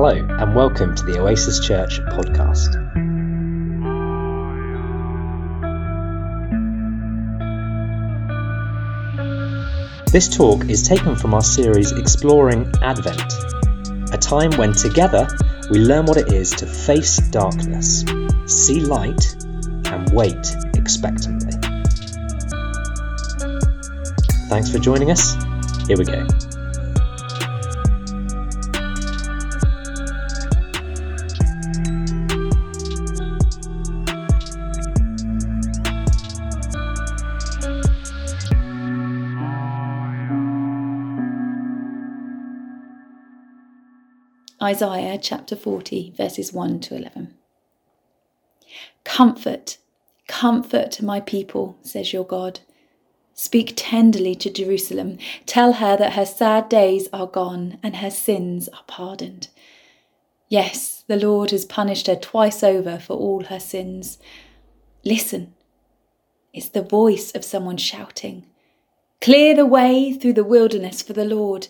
Hello, and welcome to the Oasis Church podcast. This talk is taken from our series Exploring Advent, a time when together we learn what it is to face darkness, see light, and wait expectantly. Thanks for joining us. Here we go. Isaiah chapter 40, verses 1 to 11. Comfort, comfort my people, says your God. Speak tenderly to Jerusalem. Tell her that her sad days are gone and her sins are pardoned. Yes, the Lord has punished her twice over for all her sins. Listen, it's the voice of someone shouting. Clear the way through the wilderness for the Lord.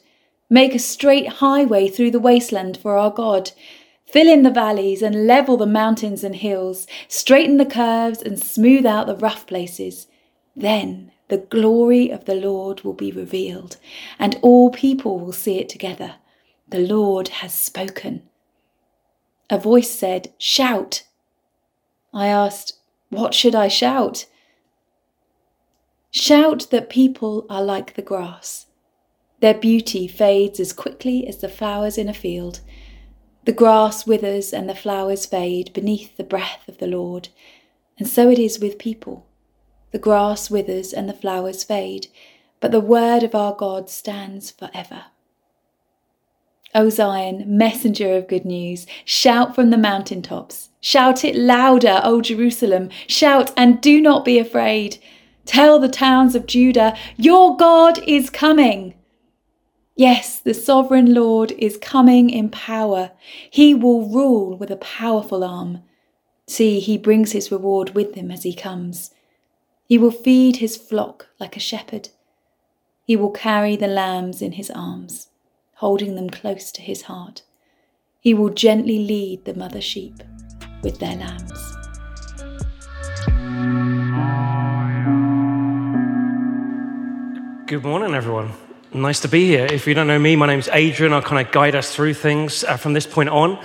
Make a straight highway through the wasteland for our God. Fill in the valleys and level the mountains and hills. Straighten the curves and smooth out the rough places. Then the glory of the Lord will be revealed, and all people will see it together. The Lord has spoken. A voice said, Shout. I asked, What should I shout? Shout that people are like the grass their beauty fades as quickly as the flowers in a field. The grass withers and the flowers fade beneath the breath of the Lord. And so it is with people. The grass withers and the flowers fade, but the word of our God stands forever. O Zion, messenger of good news, shout from the mountain tops. Shout it louder, O Jerusalem. Shout and do not be afraid. Tell the towns of Judah, your God is coming. Yes, the sovereign Lord is coming in power. He will rule with a powerful arm. See, he brings his reward with him as he comes. He will feed his flock like a shepherd. He will carry the lambs in his arms, holding them close to his heart. He will gently lead the mother sheep with their lambs. Good morning, everyone. Nice to be here. If you don't know me, my name's Adrian. I'll kind of guide us through things uh, from this point on uh,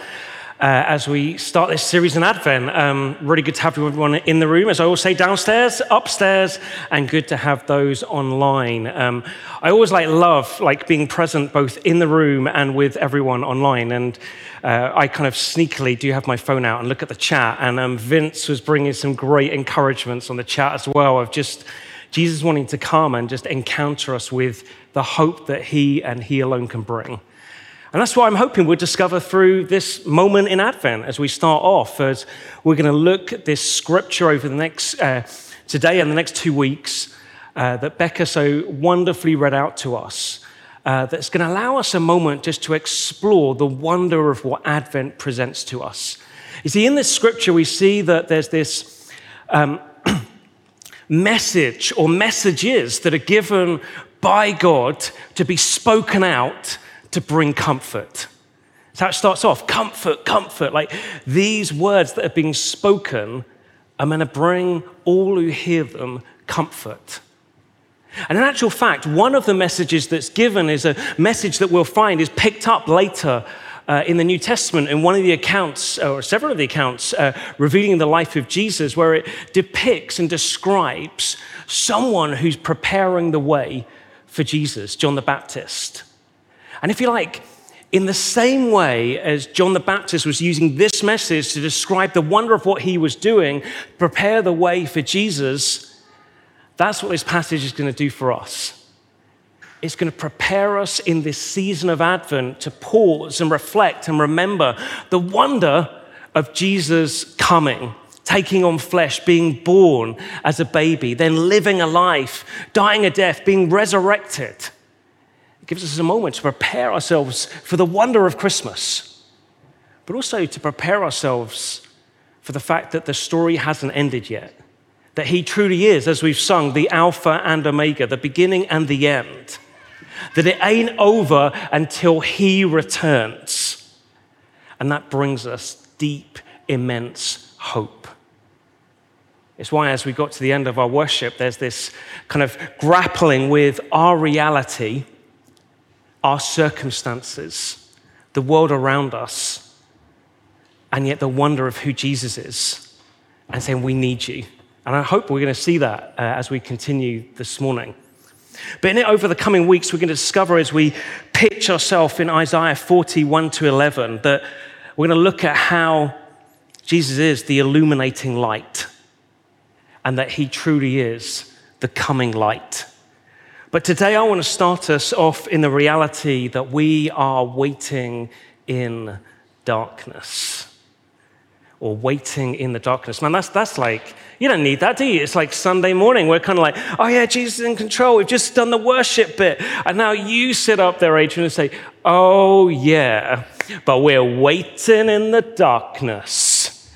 as we start this series in Advent. Um, really good to have everyone in the room, as I always say, downstairs, upstairs, and good to have those online. Um, I always like love like being present both in the room and with everyone online. And uh, I kind of sneakily do have my phone out and look at the chat. And um, Vince was bringing some great encouragements on the chat as well of just Jesus wanting to come and just encounter us with the hope that He and He alone can bring. And that's what I'm hoping we'll discover through this moment in Advent as we start off, as we're going to look at this scripture over the next, uh, today and the next two weeks uh, that Becca so wonderfully read out to us. Uh, that's going to allow us a moment just to explore the wonder of what Advent presents to us. You see, in this scripture, we see that there's this um, message or messages that are given by God to be spoken out to bring comfort. How it starts off comfort, comfort. Like these words that are being spoken are meant to bring all who hear them comfort. And in actual fact, one of the messages that's given is a message that we'll find is picked up later uh, in the New Testament in one of the accounts, or several of the accounts, uh, revealing the life of Jesus, where it depicts and describes someone who's preparing the way for Jesus, John the Baptist. And if you like, in the same way as John the Baptist was using this message to describe the wonder of what he was doing, prepare the way for Jesus, that's what this passage is going to do for us. It's going to prepare us in this season of Advent to pause and reflect and remember the wonder of Jesus coming, taking on flesh, being born as a baby, then living a life, dying a death, being resurrected. It gives us a moment to prepare ourselves for the wonder of Christmas, but also to prepare ourselves for the fact that the story hasn't ended yet. That he truly is, as we've sung, the Alpha and Omega, the beginning and the end that it ain't over until he returns. And that brings us deep, immense hope. It's why, as we got to the end of our worship, there's this kind of grappling with our reality, our circumstances, the world around us, and yet the wonder of who Jesus is, and saying, We need you. And I hope we're going to see that uh, as we continue this morning. But in it, over the coming weeks, we're going to discover as we pitch ourselves in Isaiah 41 to 11 that we're going to look at how Jesus is the illuminating light and that he truly is the coming light. But today, I want to start us off in the reality that we are waiting in darkness or waiting in the darkness. Man, that's, that's like, you don't need that, do you? It's like Sunday morning. We're kind of like, oh, yeah, Jesus is in control. We've just done the worship bit. And now you sit up there, Adrian, and say, oh, yeah, but we're waiting in the darkness.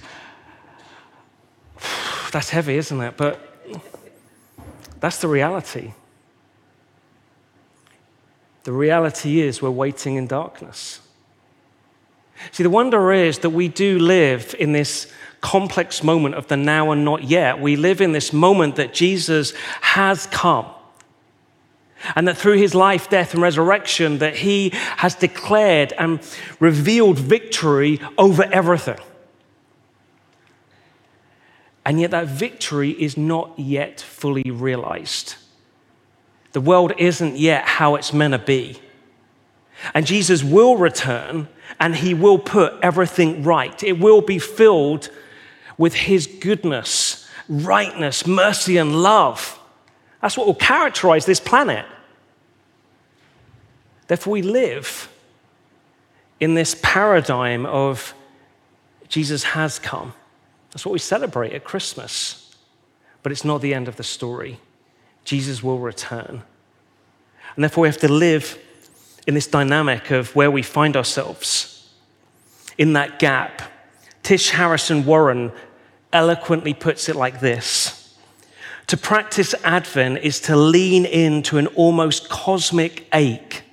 that's heavy, isn't it? But that's the reality. The reality is we're waiting in darkness. See, the wonder is that we do live in this complex moment of the now and not yet. We live in this moment that Jesus has come. And that through his life, death, and resurrection, that he has declared and revealed victory over everything. And yet, that victory is not yet fully realized. The world isn't yet how it's meant to be. And Jesus will return and he will put everything right. It will be filled with his goodness, rightness, mercy, and love. That's what will characterize this planet. Therefore, we live in this paradigm of Jesus has come. That's what we celebrate at Christmas. But it's not the end of the story. Jesus will return. And therefore, we have to live in this dynamic of where we find ourselves in that gap. Tish Harrison Warren eloquently puts it like this To practice Advent is to lean into an almost cosmic ache,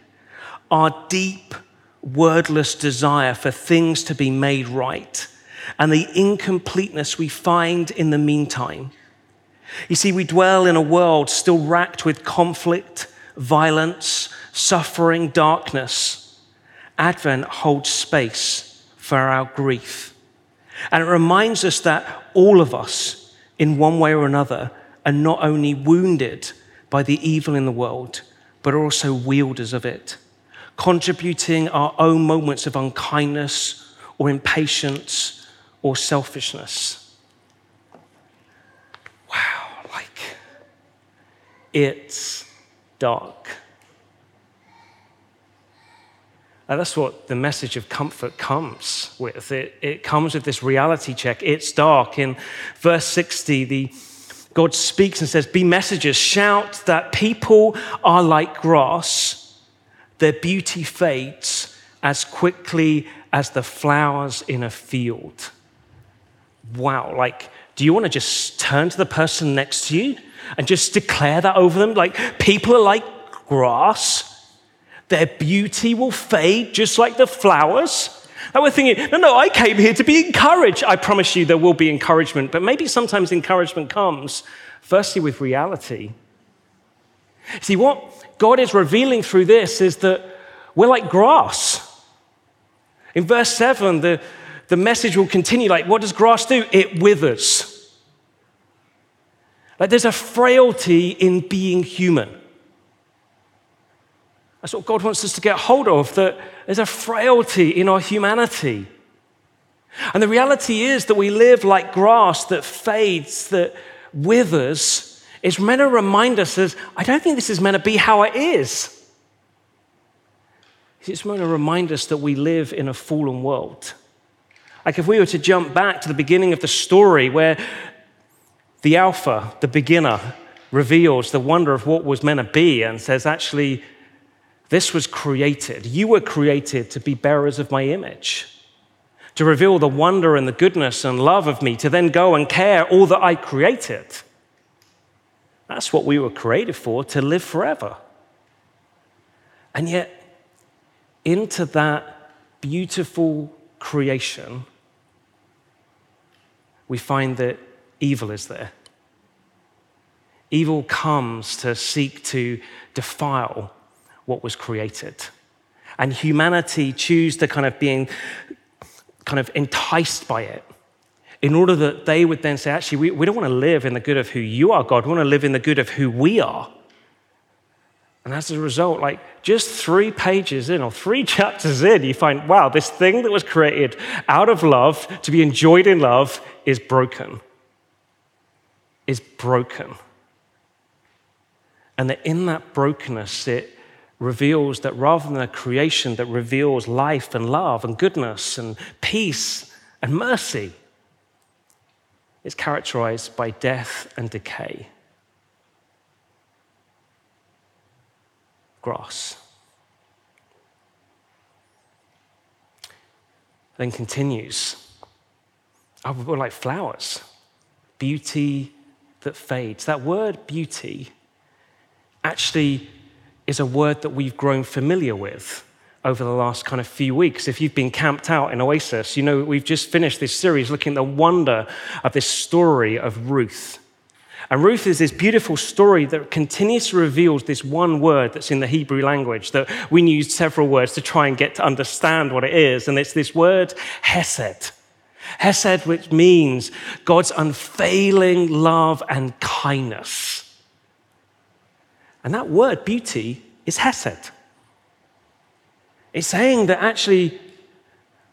our deep, wordless desire for things to be made right, and the incompleteness we find in the meantime. You see, we dwell in a world still racked with conflict, violence, suffering, darkness, Advent holds space for our grief. And it reminds us that all of us, in one way or another, are not only wounded by the evil in the world, but are also wielders of it, contributing our own moments of unkindness or impatience or selfishness. Wow, like it's dark. And that's what the message of comfort comes with. It, it comes with this reality check. It's dark. In verse 60, the, God speaks and says, Be messengers, shout that people are like grass, their beauty fades as quickly as the flowers in a field. Wow, like, do you want to just turn to the person next to you and just declare that over them? Like, people are like grass their beauty will fade just like the flowers. And we're thinking, no, no, I came here to be encouraged. I promise you there will be encouragement, but maybe sometimes encouragement comes firstly with reality. See, what God is revealing through this is that we're like grass. In verse 7, the, the message will continue like, what does grass do? It withers. Like there's a frailty in being human. That's what God wants us to get hold of, that there's a frailty in our humanity. And the reality is that we live like grass that fades, that withers. It's meant to remind us that I don't think this is meant to be how it is. It's meant to remind us that we live in a fallen world. Like if we were to jump back to the beginning of the story where the Alpha, the beginner, reveals the wonder of what was meant to be and says, actually, this was created. You were created to be bearers of my image, to reveal the wonder and the goodness and love of me, to then go and care all that I created. That's what we were created for, to live forever. And yet, into that beautiful creation, we find that evil is there. Evil comes to seek to defile what was created. And humanity choose to kind of being kind of enticed by it in order that they would then say, actually, we, we don't want to live in the good of who you are, God. We want to live in the good of who we are. And as a result, like just three pages in or three chapters in, you find, wow, this thing that was created out of love to be enjoyed in love is broken. Is broken. And that in that brokenness, it reveals that rather than a creation that reveals life and love and goodness and peace and mercy, it's characterized by death and decay. Grass. Then continues. Oh, we're like flowers, beauty that fades. That word beauty actually is a word that we've grown familiar with over the last kind of few weeks. If you've been camped out in Oasis, you know we've just finished this series looking at the wonder of this story of Ruth. And Ruth is this beautiful story that continuously reveals this one word that's in the Hebrew language that we used several words to try and get to understand what it is. And it's this word, Hesed. Hesed, which means God's unfailing love and kindness. And that word, beauty, is Hesed. It's saying that actually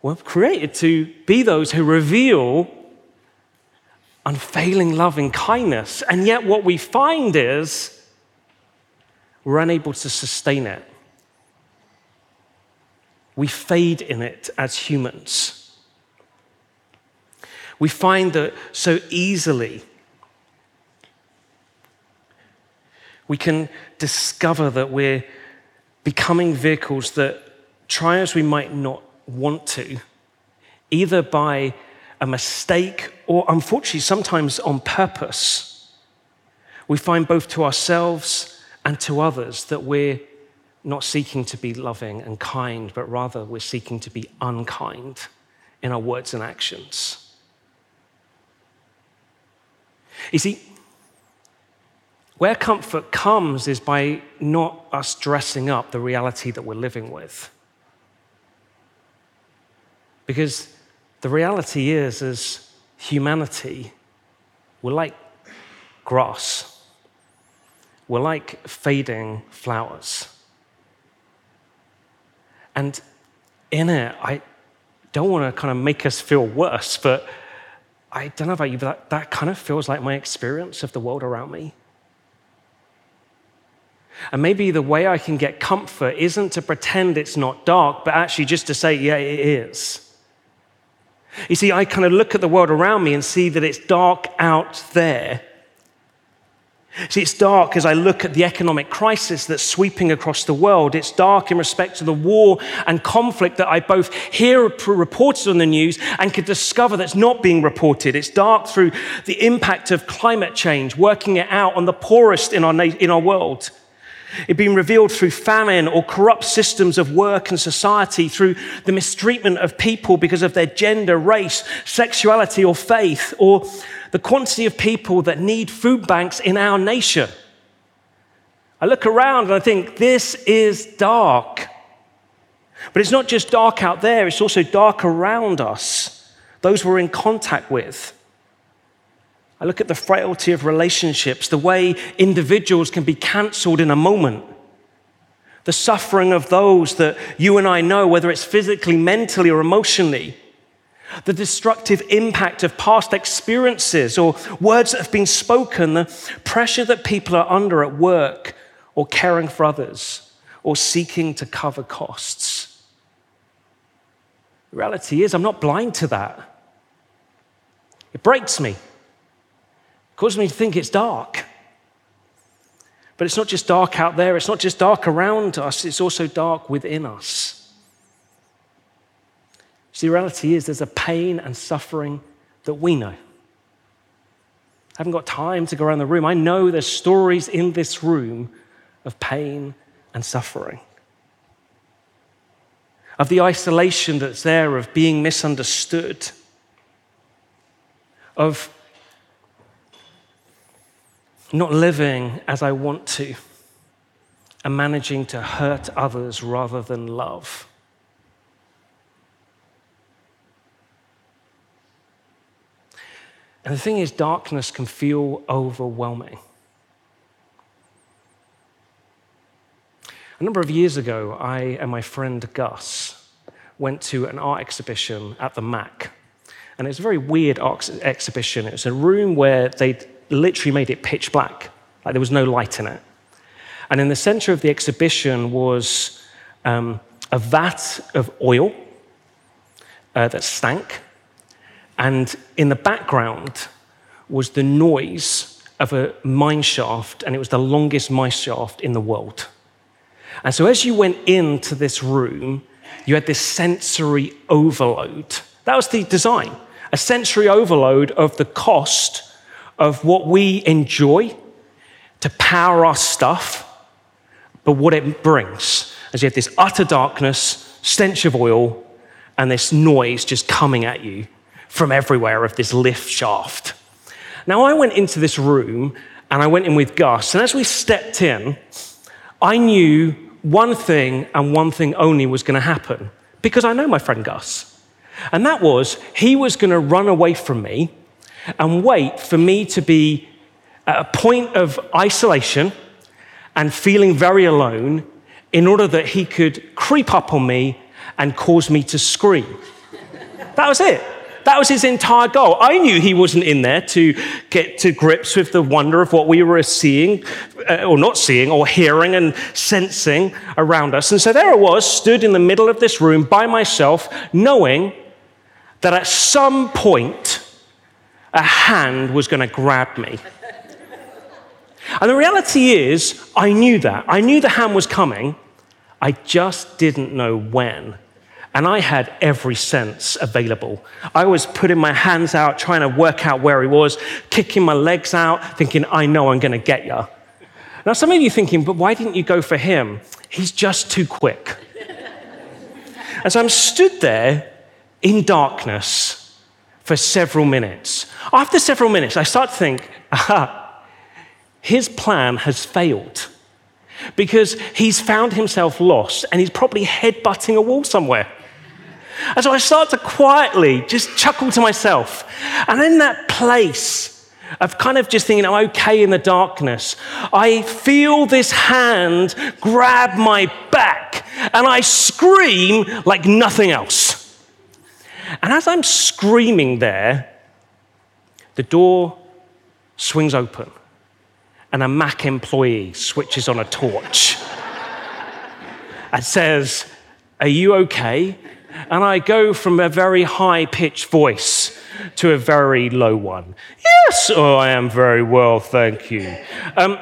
we're created to be those who reveal unfailing loving kindness. And yet, what we find is we're unable to sustain it. We fade in it as humans. We find that so easily we can discover that we're becoming vehicles that try as we might not want to, either by a mistake or unfortunately sometimes on purpose, we find both to ourselves and to others that we're not seeking to be loving and kind, but rather we're seeking to be unkind in our words and actions. You see, where comfort comes is by not us dressing up the reality that we're living with. Because the reality is, as humanity, we're like grass, we're like fading flowers. And in it, I don't want to kind of make us feel worse, but I don't know about you, but that, that kind of feels like my experience of the world around me. And maybe the way I can get comfort isn't to pretend it's not dark, but actually just to say, yeah, it is. You see, I kind of look at the world around me and see that it's dark out there. See, it's dark as I look at the economic crisis that's sweeping across the world. It's dark in respect to the war and conflict that I both hear reported on the news and can discover that's not being reported. It's dark through the impact of climate change, working it out on the poorest in our, in our world. It being revealed through famine or corrupt systems of work and society, through the mistreatment of people because of their gender, race, sexuality, or faith, or the quantity of people that need food banks in our nation. I look around and I think, this is dark. But it's not just dark out there, it's also dark around us, those we're in contact with. I look at the frailty of relationships, the way individuals can be cancelled in a moment, the suffering of those that you and I know, whether it's physically, mentally, or emotionally, the destructive impact of past experiences or words that have been spoken, the pressure that people are under at work or caring for others or seeking to cover costs. The reality is, I'm not blind to that. It breaks me causes me to think it's dark. But it's not just dark out there, it's not just dark around us, it's also dark within us. See, the reality is there's a pain and suffering that we know. I haven't got time to go around the room. I know there's stories in this room of pain and suffering. of the isolation that's there, of being misunderstood, of not living as I want to, and managing to hurt others rather than love. And the thing is, darkness can feel overwhelming. A number of years ago, I and my friend Gus went to an art exhibition at the Mac. And it was a very weird exhibition. It was a room where they literally made it pitch black, like there was no light in it. And in the center of the exhibition was um, a vat of oil uh, that stank and in the background was the noise of a mine shaft, and it was the longest mine shaft in the world. And so as you went into this room, you had this sensory overload. That was the design a sensory overload of the cost of what we enjoy to power our stuff, but what it brings. As you have this utter darkness, stench of oil, and this noise just coming at you from everywhere of this lift shaft. Now, I went into this room and I went in with Gus, and as we stepped in, I knew one thing and one thing only was going to happen because I know my friend Gus. And that was he was going to run away from me and wait for me to be at a point of isolation and feeling very alone in order that he could creep up on me and cause me to scream. That was it. That was his entire goal. I knew he wasn't in there to get to grips with the wonder of what we were seeing, uh, or not seeing, or hearing and sensing around us. And so there I was, stood in the middle of this room by myself, knowing that at some point a hand was going to grab me. And the reality is, I knew that. I knew the hand was coming. I just didn't know when. And I had every sense available. I was putting my hands out, trying to work out where he was, kicking my legs out, thinking, I know I'm going to get you. Now, some of you thinking, but why didn't you go for him? He's just too quick. so I'm stood there in darkness for several minutes. After several minutes, I start to think, aha, his plan has failed because he's found himself lost and he's probably headbutting a wall somewhere. And so I start to quietly just chuckle to myself. And in that place of kind of just thinking, I'm okay in the darkness, I feel this hand grab my back and I scream like nothing else. And as I'm screaming there, the door swings open and a Mac employee switches on a torch and says, Are you okay? and I go from a very high pitched voice to a very low one. Yes, oh, I am very well, thank you. Um,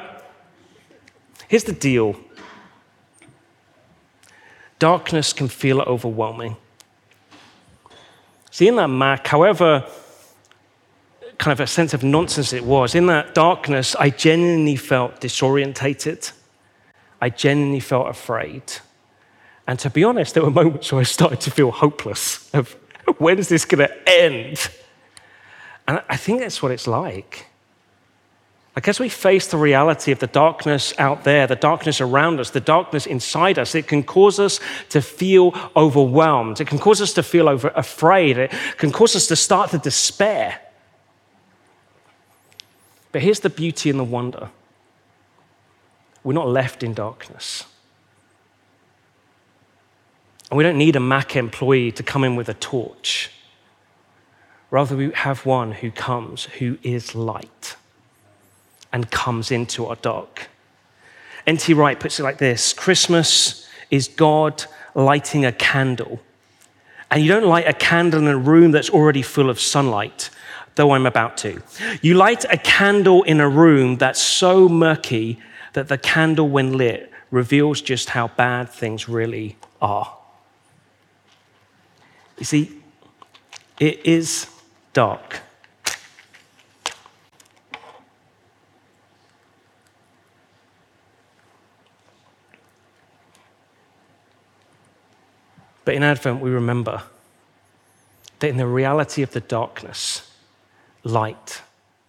here's the deal darkness can feel overwhelming. See, in that Mac, however kind of a sense of nonsense it was, in that darkness, I genuinely felt disorientated. I genuinely felt afraid. And to be honest, there were moments where I started to feel hopeless of when's this going to end? And I think that's what it's like. Like, as we face the reality of the darkness out there, the darkness around us, the darkness inside us, it can cause us to feel overwhelmed. It can cause us to feel over, afraid. It can cause us to start to despair. But here's the beauty and the wonder we're not left in darkness. And we don't need a Mac employee to come in with a torch. Rather, we have one who comes, who is light, and comes into our dark. N.T. Wright puts it like this Christmas is God lighting a candle. And you don't light a candle in a room that's already full of sunlight, though I'm about to. You light a candle in a room that's so murky that the candle, when lit, reveals just how bad things really are. You see, it is dark. But in Advent, we remember that in the reality of the darkness, light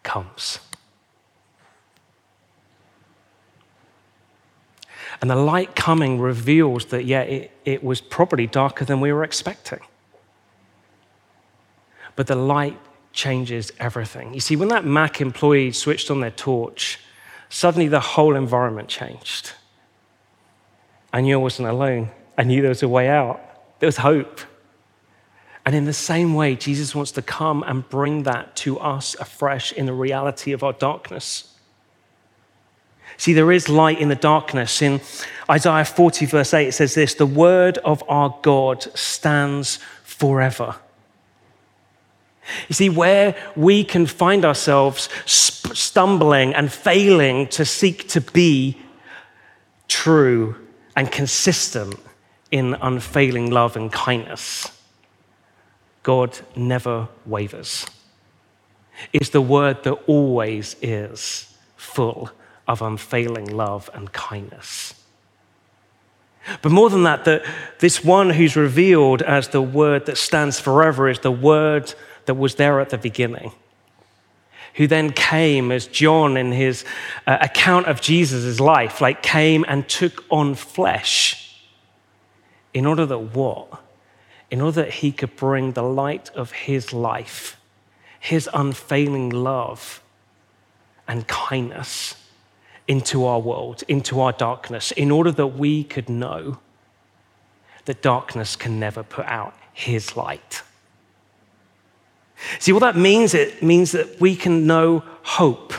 comes. And the light coming reveals that, yeah, it, it was probably darker than we were expecting. But the light changes everything. You see, when that Mac employee switched on their torch, suddenly the whole environment changed. I knew I wasn't alone. I knew there was a way out. There was hope. And in the same way, Jesus wants to come and bring that to us afresh in the reality of our darkness. See, there is light in the darkness. In Isaiah 40, verse 8, it says this The word of our God stands forever. You see, where we can find ourselves stumbling and failing to seek to be true and consistent in unfailing love and kindness, God never wavers. Is the word that always is full of unfailing love and kindness. But more than that, that this one who's revealed as the word that stands forever is the word that was there at the beginning, who then came as John in his uh, account of Jesus' life, like came and took on flesh in order that what? In order that he could bring the light of his life, his unfailing love and kindness into our world, into our darkness, in order that we could know that darkness can never put out his light. See, what that means, it means that we can know hope.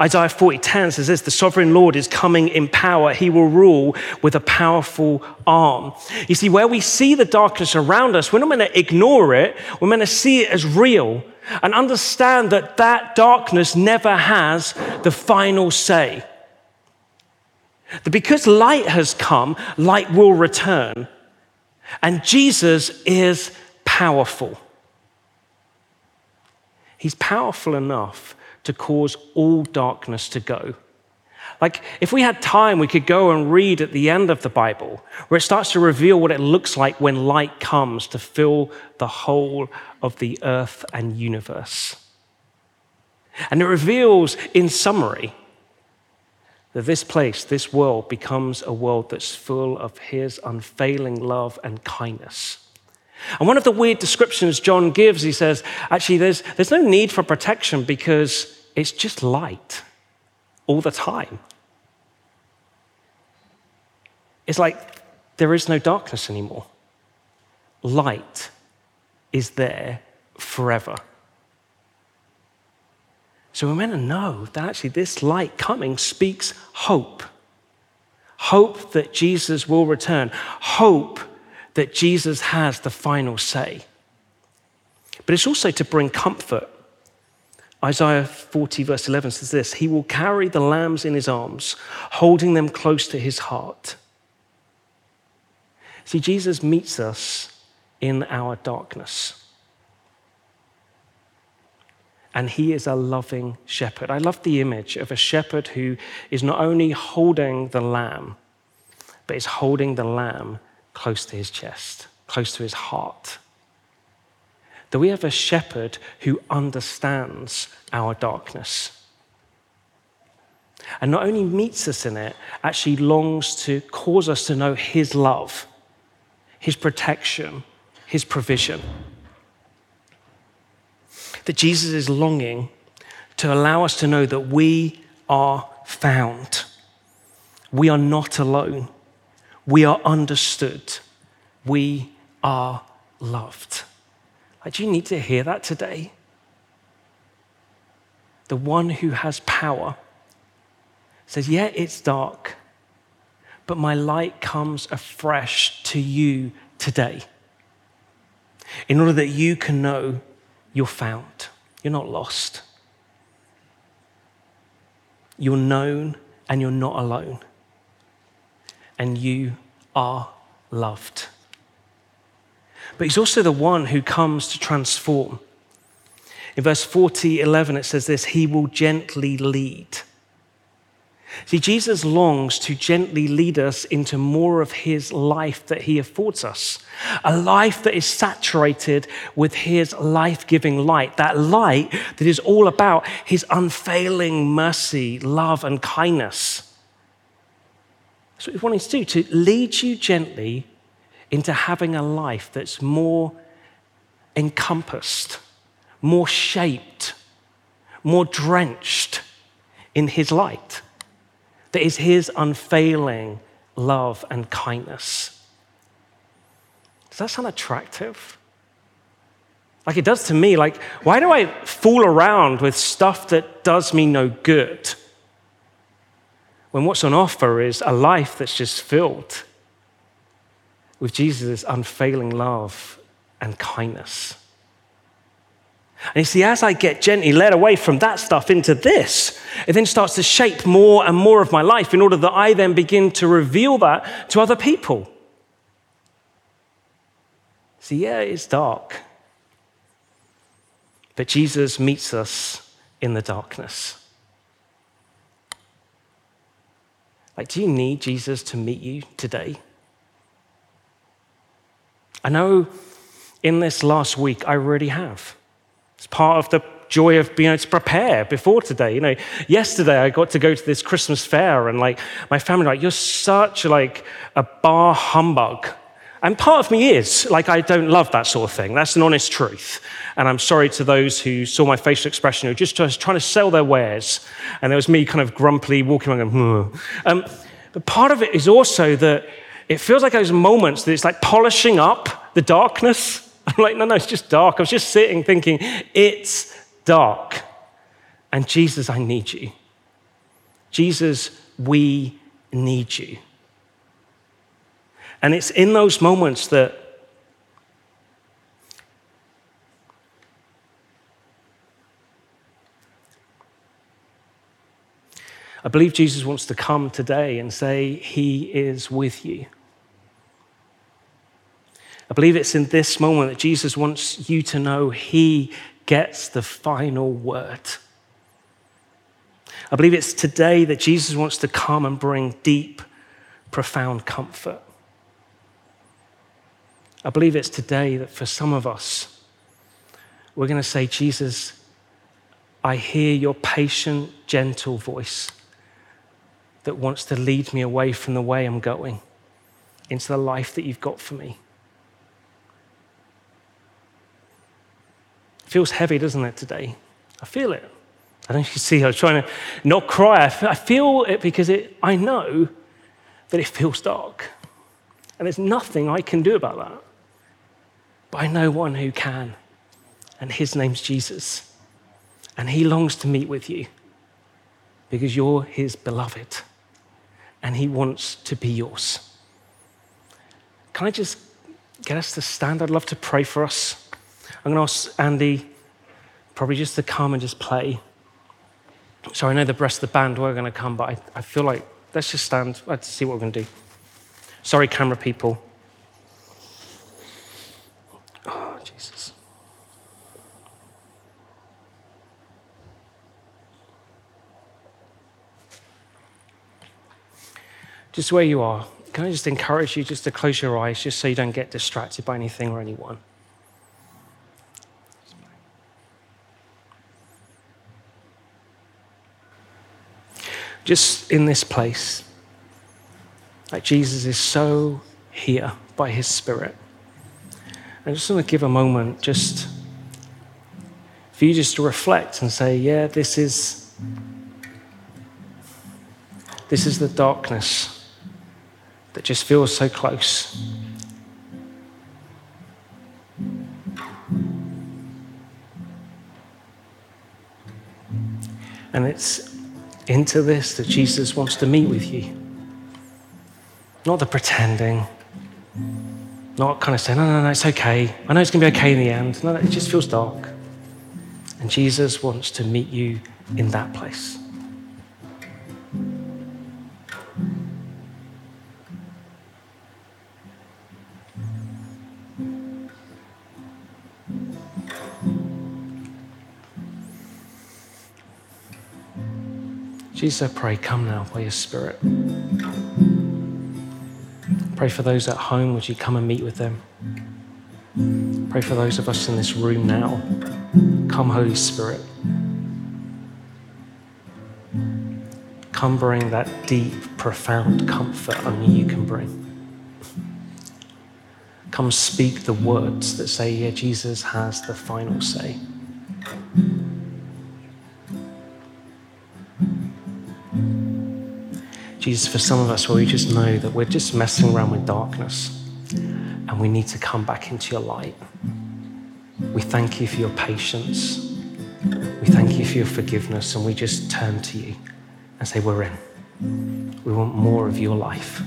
Isaiah 40:10 says this: the sovereign Lord is coming in power. He will rule with a powerful arm. You see, where we see the darkness around us, we're not going to ignore it, we're going to see it as real and understand that that darkness never has the final say. That because light has come, light will return. And Jesus is powerful. He's powerful enough to cause all darkness to go. Like, if we had time, we could go and read at the end of the Bible, where it starts to reveal what it looks like when light comes to fill the whole of the earth and universe. And it reveals, in summary, that this place, this world, becomes a world that's full of His unfailing love and kindness. And one of the weird descriptions John gives, he says, actually, there's, there's no need for protection because it's just light all the time. It's like there is no darkness anymore. Light is there forever. So we're meant to know that actually this light coming speaks hope. Hope that Jesus will return. Hope that Jesus has the final say. But it's also to bring comfort. Isaiah 40, verse 11 says this He will carry the lambs in his arms, holding them close to his heart. See, Jesus meets us in our darkness. And he is a loving shepherd. I love the image of a shepherd who is not only holding the lamb, but is holding the lamb close to his chest, close to his heart. That we have a shepherd who understands our darkness. And not only meets us in it, actually longs to cause us to know his love, his protection, his provision. That Jesus is longing to allow us to know that we are found. We are not alone. We are understood. We are loved. Like, do you need to hear that today? The one who has power says, Yeah, it's dark, but my light comes afresh to you today in order that you can know you're found, you're not lost, you're known, and you're not alone and you are loved. But he's also the one who comes to transform. In verse 40, 11, it says this He will gently lead. See, Jesus longs to gently lead us into more of his life that he affords us. A life that is saturated with his life giving light. That light that is all about his unfailing mercy, love, and kindness. That's what he's wanting to do, to lead you gently into having a life that's more encompassed, more shaped, more drenched in his light that is his unfailing love and kindness. Does that sound attractive? Like it does to me. Like, why do I fool around with stuff that does me no good? When what's on offer is a life that's just filled with Jesus' unfailing love and kindness. And you see, as I get gently led away from that stuff into this, it then starts to shape more and more of my life in order that I then begin to reveal that to other people. See, yeah, it's dark. But Jesus meets us in the darkness. Like, do you need Jesus to meet you today? I know in this last week I really have. It's part of the joy of being able to prepare before today. You know, yesterday I got to go to this Christmas fair and like my family like, you're such like a bah humbug. And part of me is like, I don't love that sort of thing. That's an honest truth. And I'm sorry to those who saw my facial expression who just trying to sell their wares. And there was me kind of grumpily walking around going, hmm. um, but part of it is also that it feels like those moments that it's like polishing up the darkness I'm like, no, no, it's just dark. I was just sitting thinking, it's dark. And Jesus, I need you. Jesus, we need you. And it's in those moments that I believe Jesus wants to come today and say, He is with you. I believe it's in this moment that Jesus wants you to know He gets the final word. I believe it's today that Jesus wants to come and bring deep, profound comfort. I believe it's today that for some of us, we're going to say, Jesus, I hear your patient, gentle voice that wants to lead me away from the way I'm going into the life that you've got for me. It feels heavy, doesn't it, today? I feel it. I don't know if you see, I was trying to not cry. I feel it because it, I know that it feels dark. And there's nothing I can do about that. But I know one who can. And his name's Jesus. And he longs to meet with you because you're his beloved. And he wants to be yours. Can I just get us to stand? I'd love to pray for us. I'm going to ask Andy probably just to come and just play. So I know the rest of the band were going to come, but I, I feel like let's just stand. Let's see what we're going to do. Sorry, camera people. Oh, Jesus. Just where you are, can I just encourage you just to close your eyes just so you don't get distracted by anything or anyone? just in this place. Like Jesus is so here by his Spirit. I just want to give a moment just for you just to reflect and say, yeah, this is this is the darkness that just feels so close. And it's into this that Jesus wants to meet with you. Not the pretending, not kind of saying, no, no, no, it's okay. I know it's going to be okay in the end. No, no, it just feels dark. And Jesus wants to meet you in that place. Jesus, I pray, come now by your Spirit. Pray for those at home, would you come and meet with them? Pray for those of us in this room now. Come, Holy Spirit. Come bring that deep, profound comfort only you can bring. Come speak the words that say, yeah, Jesus has the final say. Jesus, for some of us where we just know that we're just messing around with darkness and we need to come back into your light. We thank you for your patience. We thank you for your forgiveness and we just turn to you and say, We're in. We want more of your life.